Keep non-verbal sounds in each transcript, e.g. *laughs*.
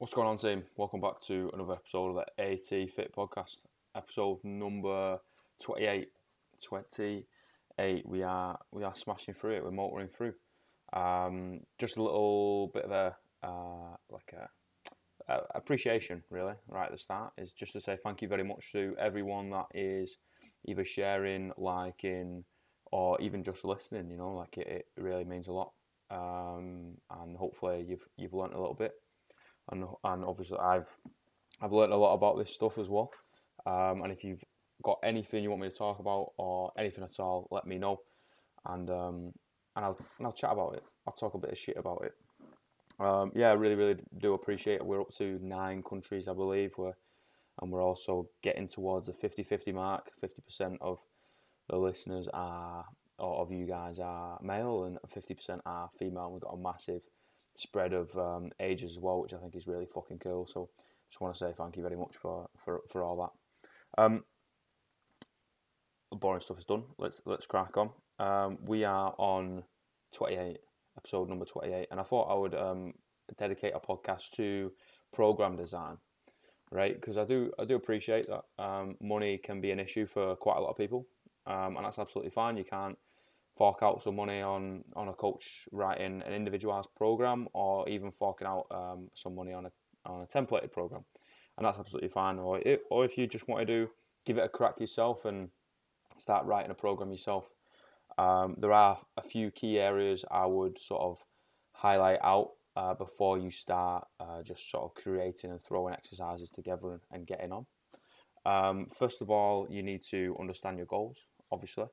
What's going on, team? Welcome back to another episode of the AT Fit Podcast, episode number 28. 28. We are we are smashing through it. We're motoring through. Um, just a little bit of a uh, like a, a appreciation, really, right at the start, is just to say thank you very much to everyone that is either sharing, liking, or even just listening. You know, like it, it really means a lot. Um, and hopefully you've you've learned a little bit and and obviously I've I've learned a lot about this stuff as well. Um, and if you've got anything you want me to talk about or anything at all, let me know, and um, and I'll and I'll chat about it. I'll talk a bit of shit about it. Um, yeah, I really really do appreciate it. We're up to nine countries, I believe. We're and we're also getting towards the 50-50 mark. Fifty percent of the listeners are or of you guys are male and 50% are female. We've got a massive spread of um, ages as well, which I think is really fucking cool. So just want to say thank you very much for for, for all that. Um, the boring stuff is done. Let's let's crack on. Um, we are on twenty eight, episode number twenty eight, and I thought I would um, dedicate a podcast to program design, right? Because I do I do appreciate that um, money can be an issue for quite a lot of people, um, and that's absolutely fine. You can't fork out some money on on a coach writing an individualized program, or even forking out um, some money on a on a templated program, and that's absolutely fine. Or it, or if you just want to do give it a crack yourself and start writing a program yourself. Um, there are a few key areas I would sort of highlight out uh, before you start uh, just sort of creating and throwing exercises together and, and getting on. Um, first of all, you need to understand your goals, obviously.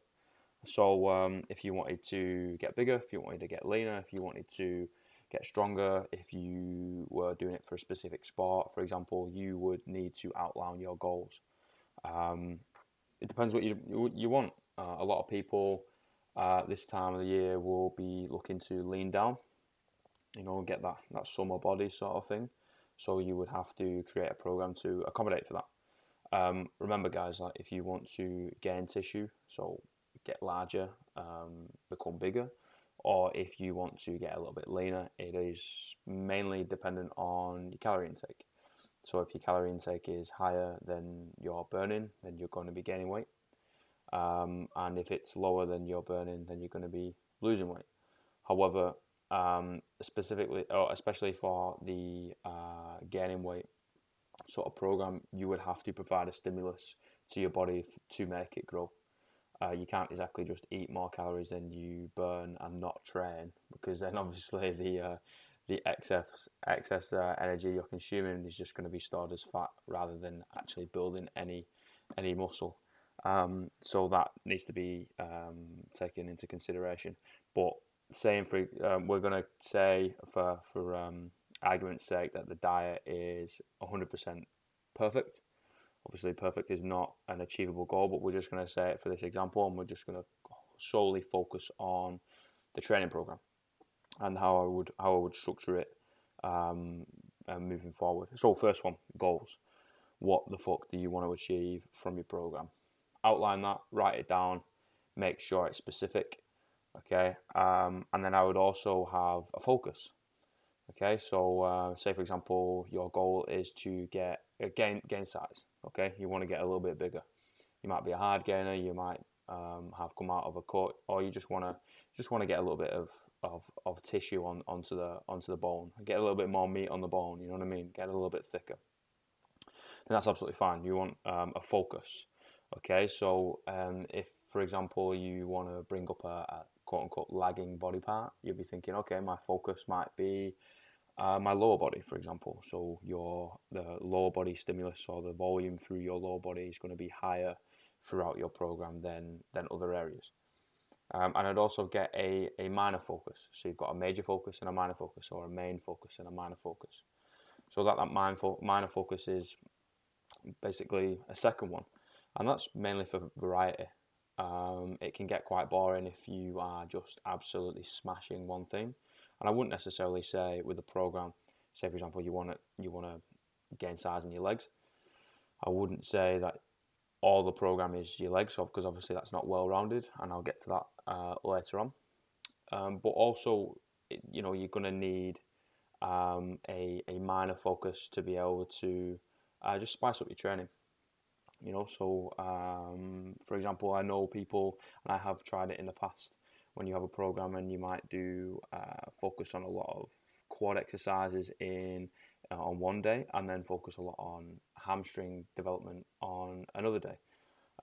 So um, if you wanted to get bigger, if you wanted to get leaner, if you wanted to get stronger, if you were doing it for a specific sport, for example, you would need to outline your goals. Um, it depends what you you want. Uh, a lot of people uh, this time of the year will be looking to lean down, you know, get that that summer body sort of thing. So you would have to create a program to accommodate for that. Um, remember, guys, like if you want to gain tissue, so get larger, um, become bigger, or if you want to get a little bit leaner, it is mainly dependent on your calorie intake. So if your calorie intake is higher than your burning, then you're going to be gaining weight. Um, and if it's lower than your burning, then you're going to be losing weight. However, um, specifically, or especially for the uh, gaining weight sort of program, you would have to provide a stimulus to your body to make it grow. Uh, you can't exactly just eat more calories than you burn and not train because then *laughs* obviously the uh, the excess excess uh, energy you're consuming is just going to be stored as fat rather than actually building any any muscle. Um, so that needs to be um, taken into consideration. But saying for um, we're going to say for for um, argument's sake that the diet is 100% perfect Obviously, perfect is not an achievable goal, but we're just going to say it for this example, and we're just going to solely focus on the training program and how I would how I would structure it um, moving forward. So, first one, goals. What the fuck do you want to achieve from your program? Outline that, write it down, make sure it's specific. Okay, um, and then I would also have a focus. Okay, so uh, say for example, your goal is to get uh, gain gain size. Okay, you want to get a little bit bigger. You might be a hard gainer. You might um, have come out of a cut, or you just want to just want to get a little bit of, of, of tissue on onto the onto the bone. Get a little bit more meat on the bone. You know what I mean? Get a little bit thicker. And that's absolutely fine. You want um, a focus. Okay, so um, if for example you want to bring up a, a quote unquote lagging body part, you'll be thinking, okay, my focus might be uh, my lower body, for example. So your the lower body stimulus or the volume through your lower body is going to be higher throughout your program than than other areas. Um, and I'd also get a, a minor focus. So you've got a major focus and a minor focus, or a main focus and a minor focus. So that that minor, minor focus is basically a second one, and that's mainly for variety. Um, it can get quite boring if you are just absolutely smashing one thing. And I wouldn't necessarily say with the program, say for example, you want to you want to gain size in your legs. I wouldn't say that all the program is your legs, because obviously that's not well rounded, and I'll get to that uh, later on. Um, but also, you know, you're going to need um, a, a minor focus to be able to uh, just spice up your training. You know, so um, for example, I know people, and I have tried it in the past. When you have a program and you might do uh, focus on a lot of quad exercises in uh, on one day, and then focus a lot on hamstring development on another day.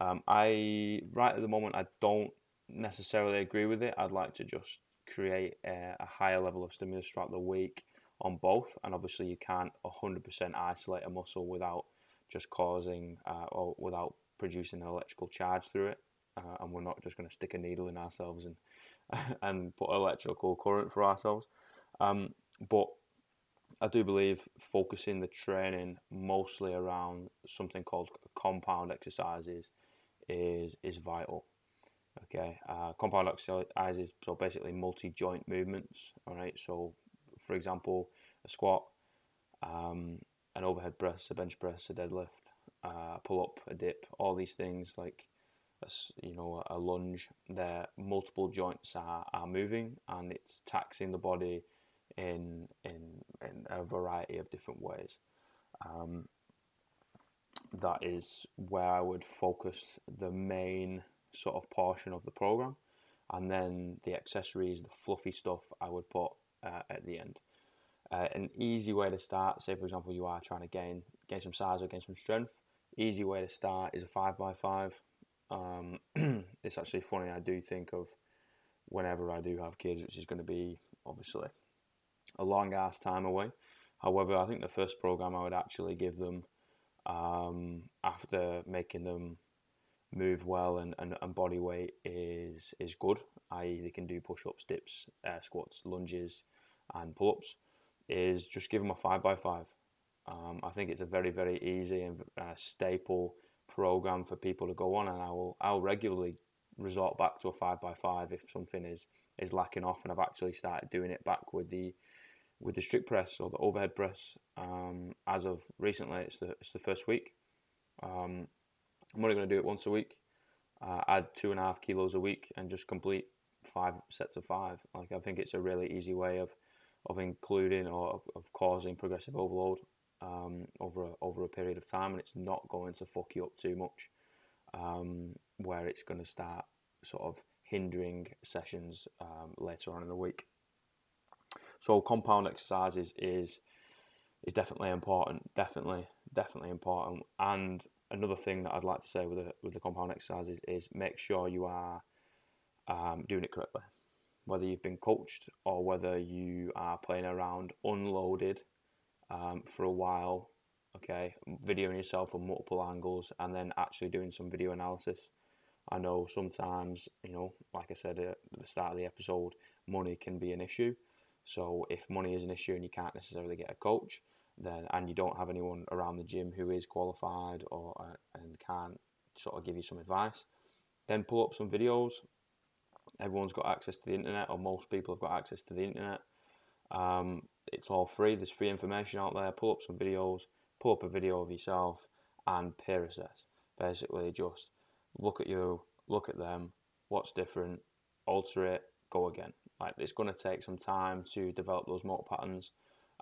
Um, I right at the moment I don't necessarily agree with it. I'd like to just create a, a higher level of stimulus throughout the week on both, and obviously you can't hundred percent isolate a muscle without just causing uh, or without producing an electrical charge through it. Uh, and we're not just going to stick a needle in ourselves and *laughs* and put electrical current for ourselves. Um, but I do believe focusing the training mostly around something called compound exercises is is vital. Okay, uh, compound exercises so basically multi joint movements. All right, so for example, a squat, um, an overhead press, a bench press, a deadlift, uh, pull up, a dip, all these things like you know a lunge. There, multiple joints are, are moving, and it's taxing the body in in in a variety of different ways. Um, that is where I would focus the main sort of portion of the program, and then the accessories, the fluffy stuff, I would put uh, at the end. Uh, an easy way to start, say for example, you are trying to gain gain some size or gain some strength. Easy way to start is a five by five. Um, *clears throat* it's actually funny. I do think of whenever I do have kids, which is going to be obviously a long ass time away. However, I think the first program I would actually give them um, after making them move well and, and, and body weight is is good. I.e., they can do push ups, dips, squats, lunges, and pull ups. Is just give them a five by five. Um, I think it's a very very easy and uh, staple program for people to go on, and I will I'll regularly resort back to a five by five if something is is lacking off, and I've actually started doing it back with the with the strict press or the overhead press. Um, as of recently, it's the it's the first week. Um, I'm only going to do it once a week. Uh, add two and a half kilos a week and just complete five sets of five. Like I think it's a really easy way of of including or of causing progressive overload um, over a, over a period of time, and it's not going to fuck you up too much. Um, where it's going to start sort of hindering sessions um, later on in the week. So compound exercises is is definitely important, definitely, definitely important. And another thing that I'd like to say with the with the compound exercises is make sure you are um, doing it correctly. Whether you've been coached or whether you are playing around unloaded um, for a while, okay, videoing yourself from multiple angles and then actually doing some video analysis. I know sometimes, you know, like I said at the start of the episode, money can be an issue. So if money is an issue and you can't necessarily get a coach, then and you don't have anyone around the gym who is qualified or uh, and can sort of give you some advice, then pull up some videos. Everyone's got access to the internet, or most people have got access to the internet. Um, it's all free. There's free information out there. Pull up some videos. Pull up a video of yourself and peer assess. Basically, just look at you, look at them. What's different? Alter it. Go again. Like it's going to take some time to develop those motor patterns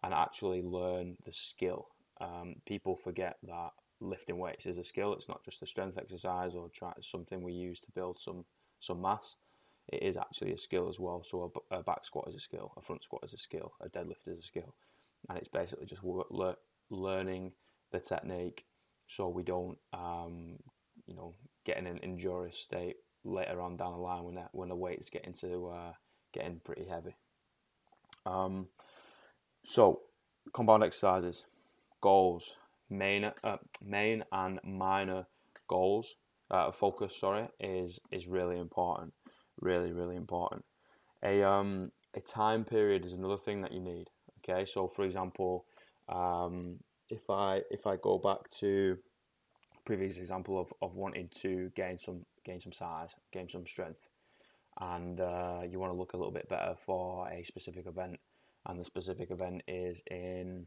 and actually learn the skill. Um, people forget that lifting weights is a skill. It's not just a strength exercise or try, something we use to build some some mass. It is actually a skill as well. So a, a back squat is a skill, a front squat is a skill, a deadlift is a skill, and it's basically just le- learning the technique so we don't, um, you know, get in an injurious state later on down the line when that, when the weight is getting to uh, getting pretty heavy. Um, so, compound exercises, goals, main, uh, main and minor goals, uh, focus. Sorry, is is really important. Really, really important. A um a time period is another thing that you need. Okay, so for example, um, if I if I go back to previous example of, of wanting to gain some gain some size, gain some strength and uh, you want to look a little bit better for a specific event, and the specific event is in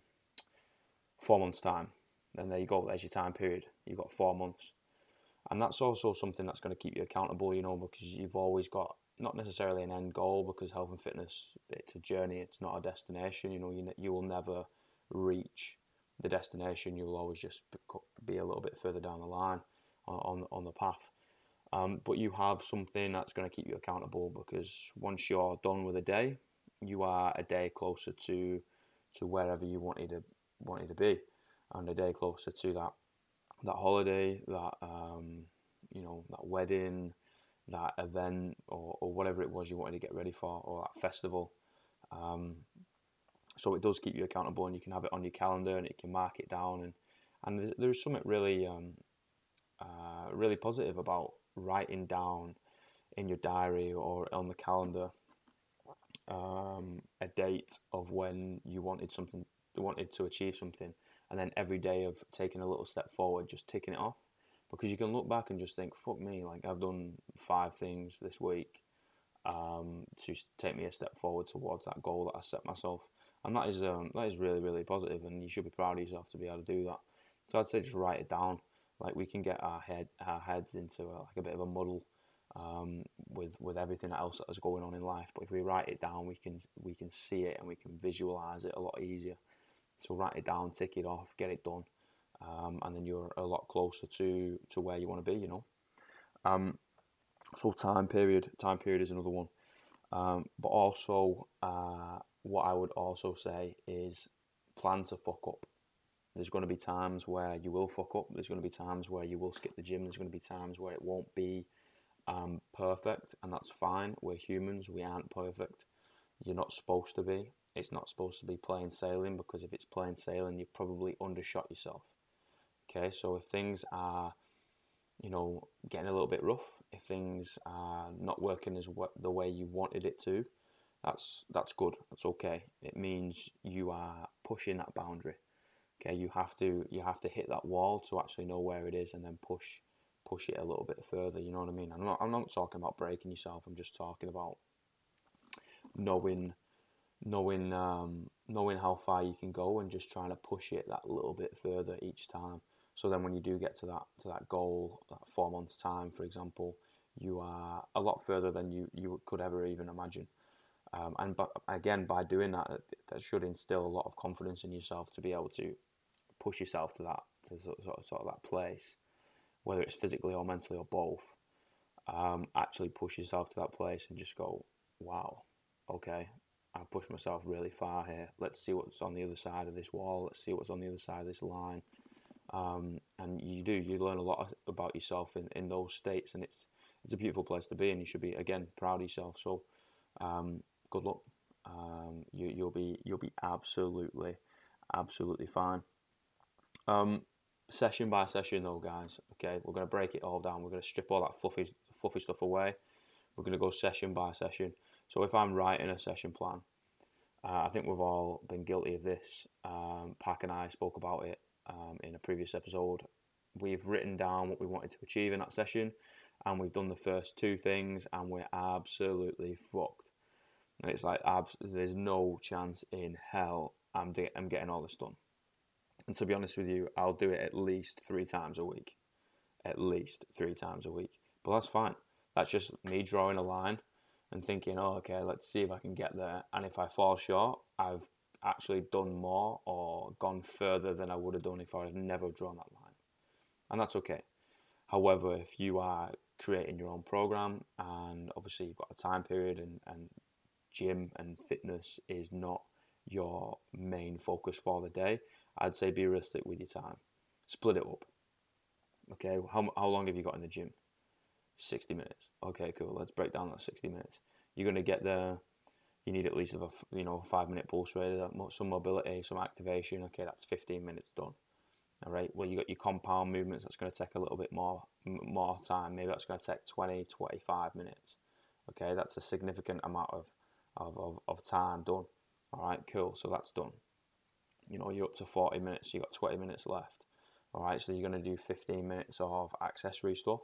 four months' time. then there you go, there's your time period. You've got four months. And that's also something that's going to keep you accountable, you know, because you've always got not necessarily an end goal because health and fitness it's a journey it's not a destination you know you, you will never reach the destination you'll always just be a little bit further down the line on on the path. Um, but you have something that's going to keep you accountable because once you're done with a day you are a day closer to to wherever you wanted to wanted to be and a day closer to that that holiday that um, you know that wedding that event or, or whatever it was you wanted to get ready for or that festival. Um, so it does keep you accountable and you can have it on your calendar and you can mark it down and and there's, there's something really um, uh, really positive about writing down in your diary or on the calendar um, a date of when you wanted something wanted to achieve something and then every day of taking a little step forward just ticking it off because you can look back and just think, fuck me, like I've done five things this week um, to take me a step forward towards that goal that I set myself, and that is um, that is really really positive, and you should be proud of yourself to be able to do that. So I'd say just write it down. Like we can get our head our heads into a, like a bit of a muddle um, with with everything else that is going on in life, but if we write it down, we can we can see it and we can visualize it a lot easier. So write it down, tick it off, get it done um, and then you're a lot closer to to where you want to be. You know, um, so time period, time period is another one, um, but also uh, what I would also say is plan to fuck up. There's going to be times where you will fuck up. There's going to be times where you will skip the gym. There's going to be times where it won't be um, perfect, and that's fine. We're humans. We aren't perfect. You're not supposed to be. It's not supposed to be plain sailing because if it's plain sailing, you probably undershot yourself. Okay, so if things are, you know, getting a little bit rough, if things are not working as what the way you wanted it to, that's that's good. That's okay. It means you are pushing that boundary. Okay, you have to you have to hit that wall to actually know where it is and then push push it a little bit further. You know what I mean? I'm not I'm not talking about breaking yourself. I'm just talking about knowing knowing um, knowing how far you can go and just trying to push it that little bit further each time. So then, when you do get to that to that goal, that four months time, for example, you are a lot further than you you could ever even imagine. Um, and but again, by doing that, that should instill a lot of confidence in yourself to be able to push yourself to that to sort of, sort of that place, whether it's physically or mentally or both. Um, actually push yourself to that place and just go, wow, okay, I pushed myself really far here. Let's see what's on the other side of this wall. Let's see what's on the other side of this line um, and you do you learn a lot about yourself in, in those states, and it's it's a beautiful place to be, and you should be again proud of yourself. So, um, good luck. Um, you you'll be you'll be absolutely absolutely fine. Um, session by session, though, guys. Okay, we're gonna break it all down. We're gonna strip all that fluffy fluffy stuff away. We're gonna go session by session. So if I'm writing a session plan, uh, I think we've all been guilty of this. Um, Pack and I spoke about it um, in a previous episode. We've written down what we wanted to achieve in that session, and we've done the first two things, and we're absolutely fucked. And it's like abs- there's no chance in hell I'm, de- I'm getting all this done. And to be honest with you, I'll do it at least three times a week. At least three times a week. But that's fine. That's just me drawing a line and thinking, oh, okay, let's see if I can get there. And if I fall short, I've actually done more or gone further than I would have done if I had never drawn that line. And that's okay. However, if you are creating your own program and obviously you've got a time period and, and gym and fitness is not your main focus for the day, I'd say be realistic with your time. Split it up. Okay, how, how long have you got in the gym? 60 minutes. Okay, cool. Let's break down that 60 minutes. You're going to get there you need at least a you know five minute pulse rate, some mobility, some activation. Okay, that's 15 minutes done. All right. Well, you got your compound movements. That's going to take a little bit more more time. Maybe that's going to take 20, 25 minutes. Okay, that's a significant amount of of, of, of time done. All right, cool. So that's done. You know, you're up to 40 minutes. You got 20 minutes left. All right, so you're going to do 15 minutes of accessory stuff,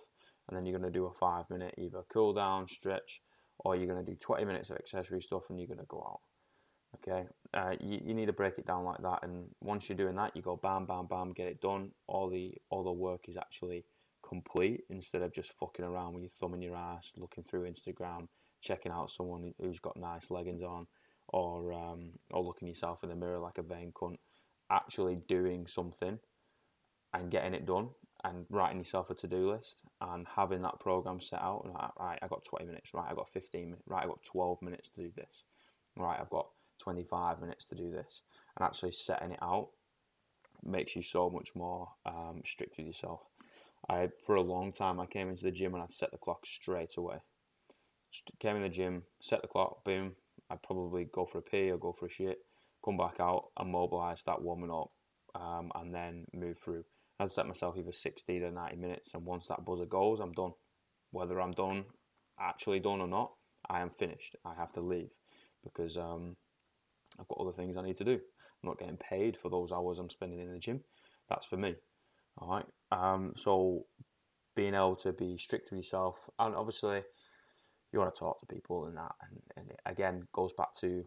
and then you're going to do a five minute either cool down, stretch, or you're going to do 20 minutes of accessory stuff and you're going to go out. Okay, uh, you, you need to break it down like that, and once you're doing that, you go bam, bam, bam, get it done. All the all the work is actually complete instead of just fucking around with your thumb in your ass, looking through Instagram, checking out someone who's got nice leggings on, or um, or looking yourself in the mirror like a vain cunt. Actually doing something and getting it done and writing yourself a to-do list and having that program set out right i got 20 minutes right i got 15 minutes right i got 12 minutes to do this. Right i've got 25 minutes to do this. And actually setting it out makes you so much more um, strict with yourself. I for a long time i came into the gym and i'd set the clock straight away. Came in the gym set the clock boom i'd probably go for a pee or go for a shit come back out and mobilize that warming up um, and then move through I'd set myself either 60 to 90 minutes, and once that buzzer goes, I'm done. Whether I'm done, actually done or not, I am finished. I have to leave because um, I've got other things I need to do. I'm not getting paid for those hours I'm spending in the gym. That's for me. All right. Um, so being able to be strict with yourself, and obviously you want to talk to people and that, and, and it again goes back to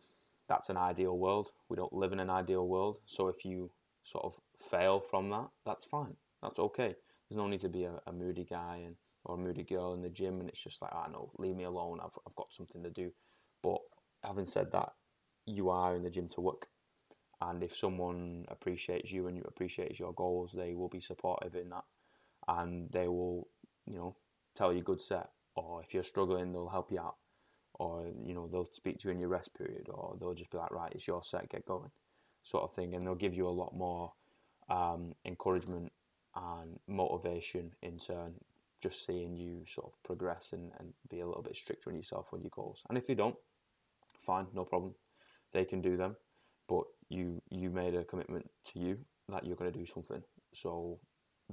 that's an ideal world. We don't live in an ideal world. So if you sort of fail from that, that's fine. That's okay. There's no need to be a, a moody guy and or a moody girl in the gym, and it's just like, ah, I oh, know, leave me alone. I've I've got something to do. But having said that, you are in the gym to work, and if someone appreciates you and you appreciates your goals, they will be supportive in that, and they will, you know, tell you good set, or if you're struggling, they'll help you out, or you know, they'll speak to you in your rest period, or they'll just be like, right, it's your set, get going, sort of thing, and they'll give you a lot more um, encouragement and motivation in turn, just seeing you sort of progress and, and be a little bit stricter on yourself on your goals. And if they don't, fine, no problem. They can do them, but you you made a commitment to you that you're going to do something. So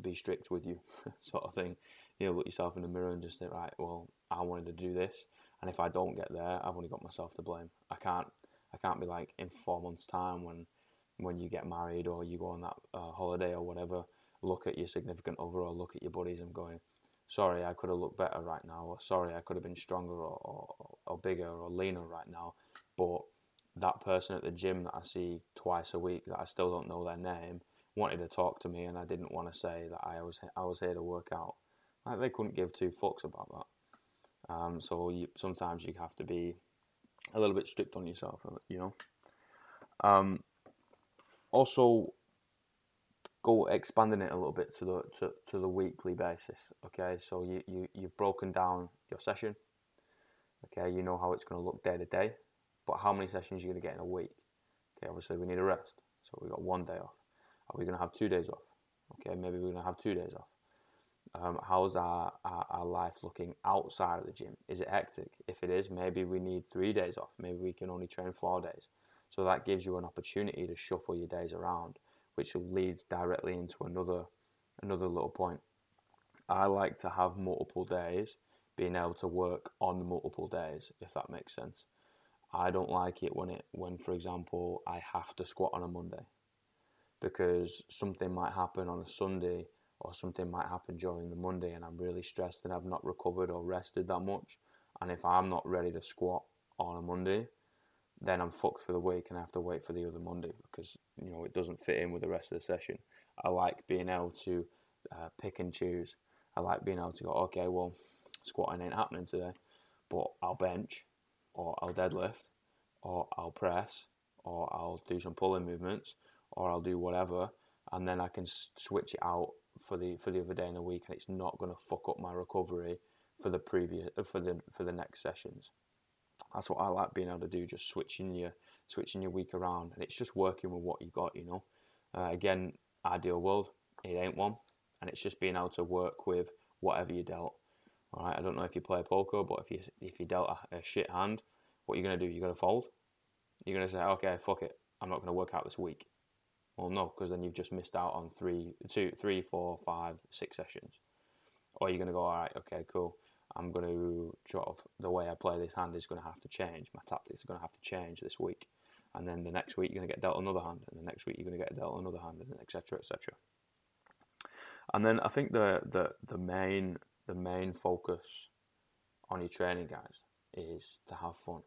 be strict with you, *laughs* sort of thing. You know, look yourself in the mirror and just say, right, well, I wanted to do this, and if I don't get there, I've only got myself to blame. I can't I can't be like in four months' time when when you get married or you go on that uh, holiday or whatever, look at your significant other or look at your buddies and going, sorry, I could have looked better right now, or sorry, I could have been stronger or, or, or bigger or leaner right now. But that person at the gym that I see twice a week that I still don't know their name wanted to talk to me and I didn't want to say that I was I was here to work out. Like they couldn't give two fucks about that. Um, so you, sometimes you have to be a little bit strict on yourself, you know. Um, also go expanding it a little bit to the to, to the weekly basis. Okay, so you, you you've broken down your session. Okay, you know how it's going to look day to day, but how many sessions you're going to get in a week? Okay, obviously we need a rest, so we got one day off. Are we going to have two days off? Okay, maybe we're going to have two days off. Um, how's our, our, our life looking outside of the gym? Is it hectic? If it is, maybe we need three days off. Maybe we can only train four days. So that gives you an opportunity to shuffle your days around, which leads directly into another another little point. I like to have multiple days, being able to work on multiple days, if that makes sense. I don't like it when it when, for example, I have to squat on a Monday because something might happen on a Sunday or something might happen during the Monday and I'm really stressed and I've not recovered or rested that much. And if I'm not ready to squat on a Monday, then I'm fucked for the week and I have to wait for the other Monday because you know it doesn't fit in with the rest of the session. I like being able to uh, pick and choose. I like being able to go, okay, well, squatting ain't happening today, but I'll bench, or I'll deadlift, or I'll press, or I'll do some pulling movements, or I'll do whatever, and then I can switch it out for the for the other day in the week, and it's not going to fuck up my recovery for the previous for the for the next sessions that's what I like being able to do, just switching your switching your week around, and it's just working with what you got, you know. Uh, again, ideal world, it ain't one, and it's just being able to work with whatever you dealt. All right, I don't know if you play poker, but if you if you dealt a, a shit hand, what you're gonna do? You're gonna fold. You're gonna say, okay, fuck it, I'm not gonna work out this week. Well, no, because then you've just missed out on three, two, three, four, five, six sessions. Or you're gonna go, all right, okay, cool. I'm going to sort of the way I play this hand is going to have to change. My tactics are going to have to change this week, and then the next week you're going to get dealt another hand, and the next week you're going to get dealt another hand, and etc. etc. And then I think the the the main the main focus on your training, guys, is to have fun.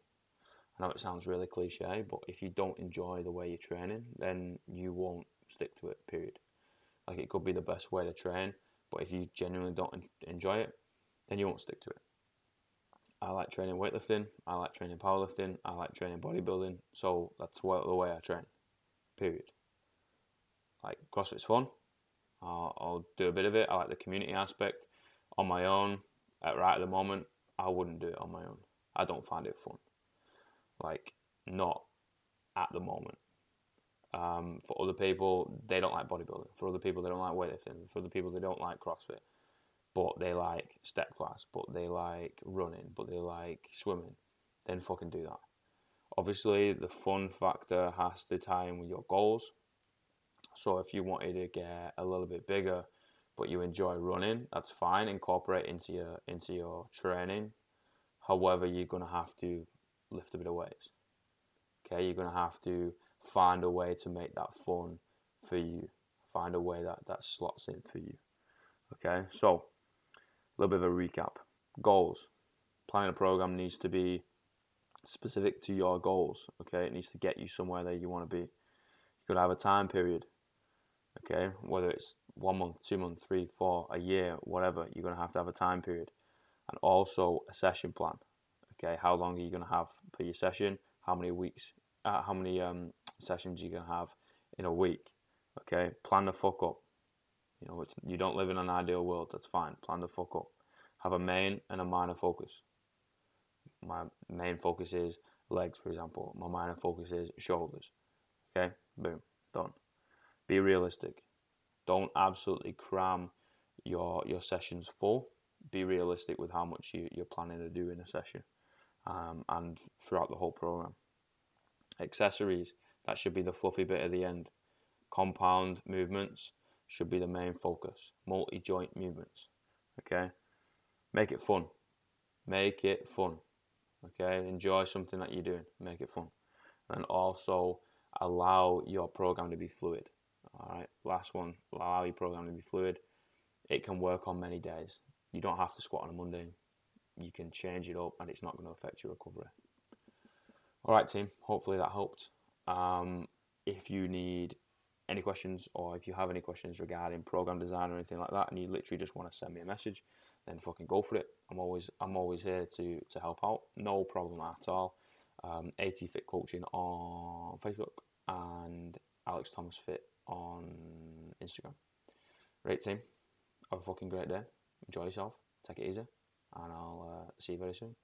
I know it sounds really cliche, but if you don't enjoy the way you're training, then you won't stick to it. Period. Like it could be the best way to train, but if you genuinely don't enjoy it, you won't stick to it. I like training weightlifting. I like training powerlifting. I like training bodybuilding. So that's the way I train. Period. Like CrossFit's fun. I'll, I'll do a bit of it. I like the community aspect. On my own, at right at the moment, I wouldn't do it on my own. I don't find it fun. Like not at the moment. Um, for other people, they don't like bodybuilding. For other people, they don't like weightlifting. For other people, they don't like CrossFit but they like step class, but they like running, but they like swimming, then fucking do that. Obviously, the fun factor has to tie in with your goals. So if you wanted to get a little bit bigger, but you enjoy running, that's fine. Incorporate into your into your training. However, you're gonna have to lift a bit of weights. Okay, you're gonna have to find a way to make that fun for you. Find a way that that slots in for you. Okay, so little bit of a recap. Goals. Planning a program needs to be specific to your goals. Okay, it needs to get you somewhere that you want to be. You could have a time period. Okay, whether it's one month, two months, three, four, a year, whatever, you're gonna have to have a time period, and also a session plan. Okay, how long are you gonna have per your session? How many weeks? Uh, how many um, sessions are you gonna have in a week? Okay, plan the fuck up. You know, it's you don't live in an ideal world. That's fine. Plan the fuck up. Have a main and a minor focus. My main focus is legs, for example. My minor focus is shoulders. Okay, boom, done. Be realistic. Don't absolutely cram your your sessions full. Be realistic with how much you, you're planning to do in a session, um, and throughout the whole program. Accessories that should be the fluffy bit at the end. Compound movements should be the main focus. Multi joint movements. Okay? Make it fun. Make it fun. Okay? Enjoy something that you're doing. Make it fun. And also allow your program to be fluid. Alright? Last one. Allow your program to be fluid. It can work on many days. You don't have to squat on a Monday. You can change it up and it's not going to affect your recovery. Alright, team. Hopefully that helped. Um, if you need any questions or if you have any questions regarding program design or anything like that and you literally just want to send me a message then fucking go for it. I'm always i'm always here to to help out. No problem at all. Um, at fit coaching on facebook and alex thomas fit on instagram. Great team. Have a fucking great day. Enjoy yourself. Take it easy. And i'll uh, see you very soon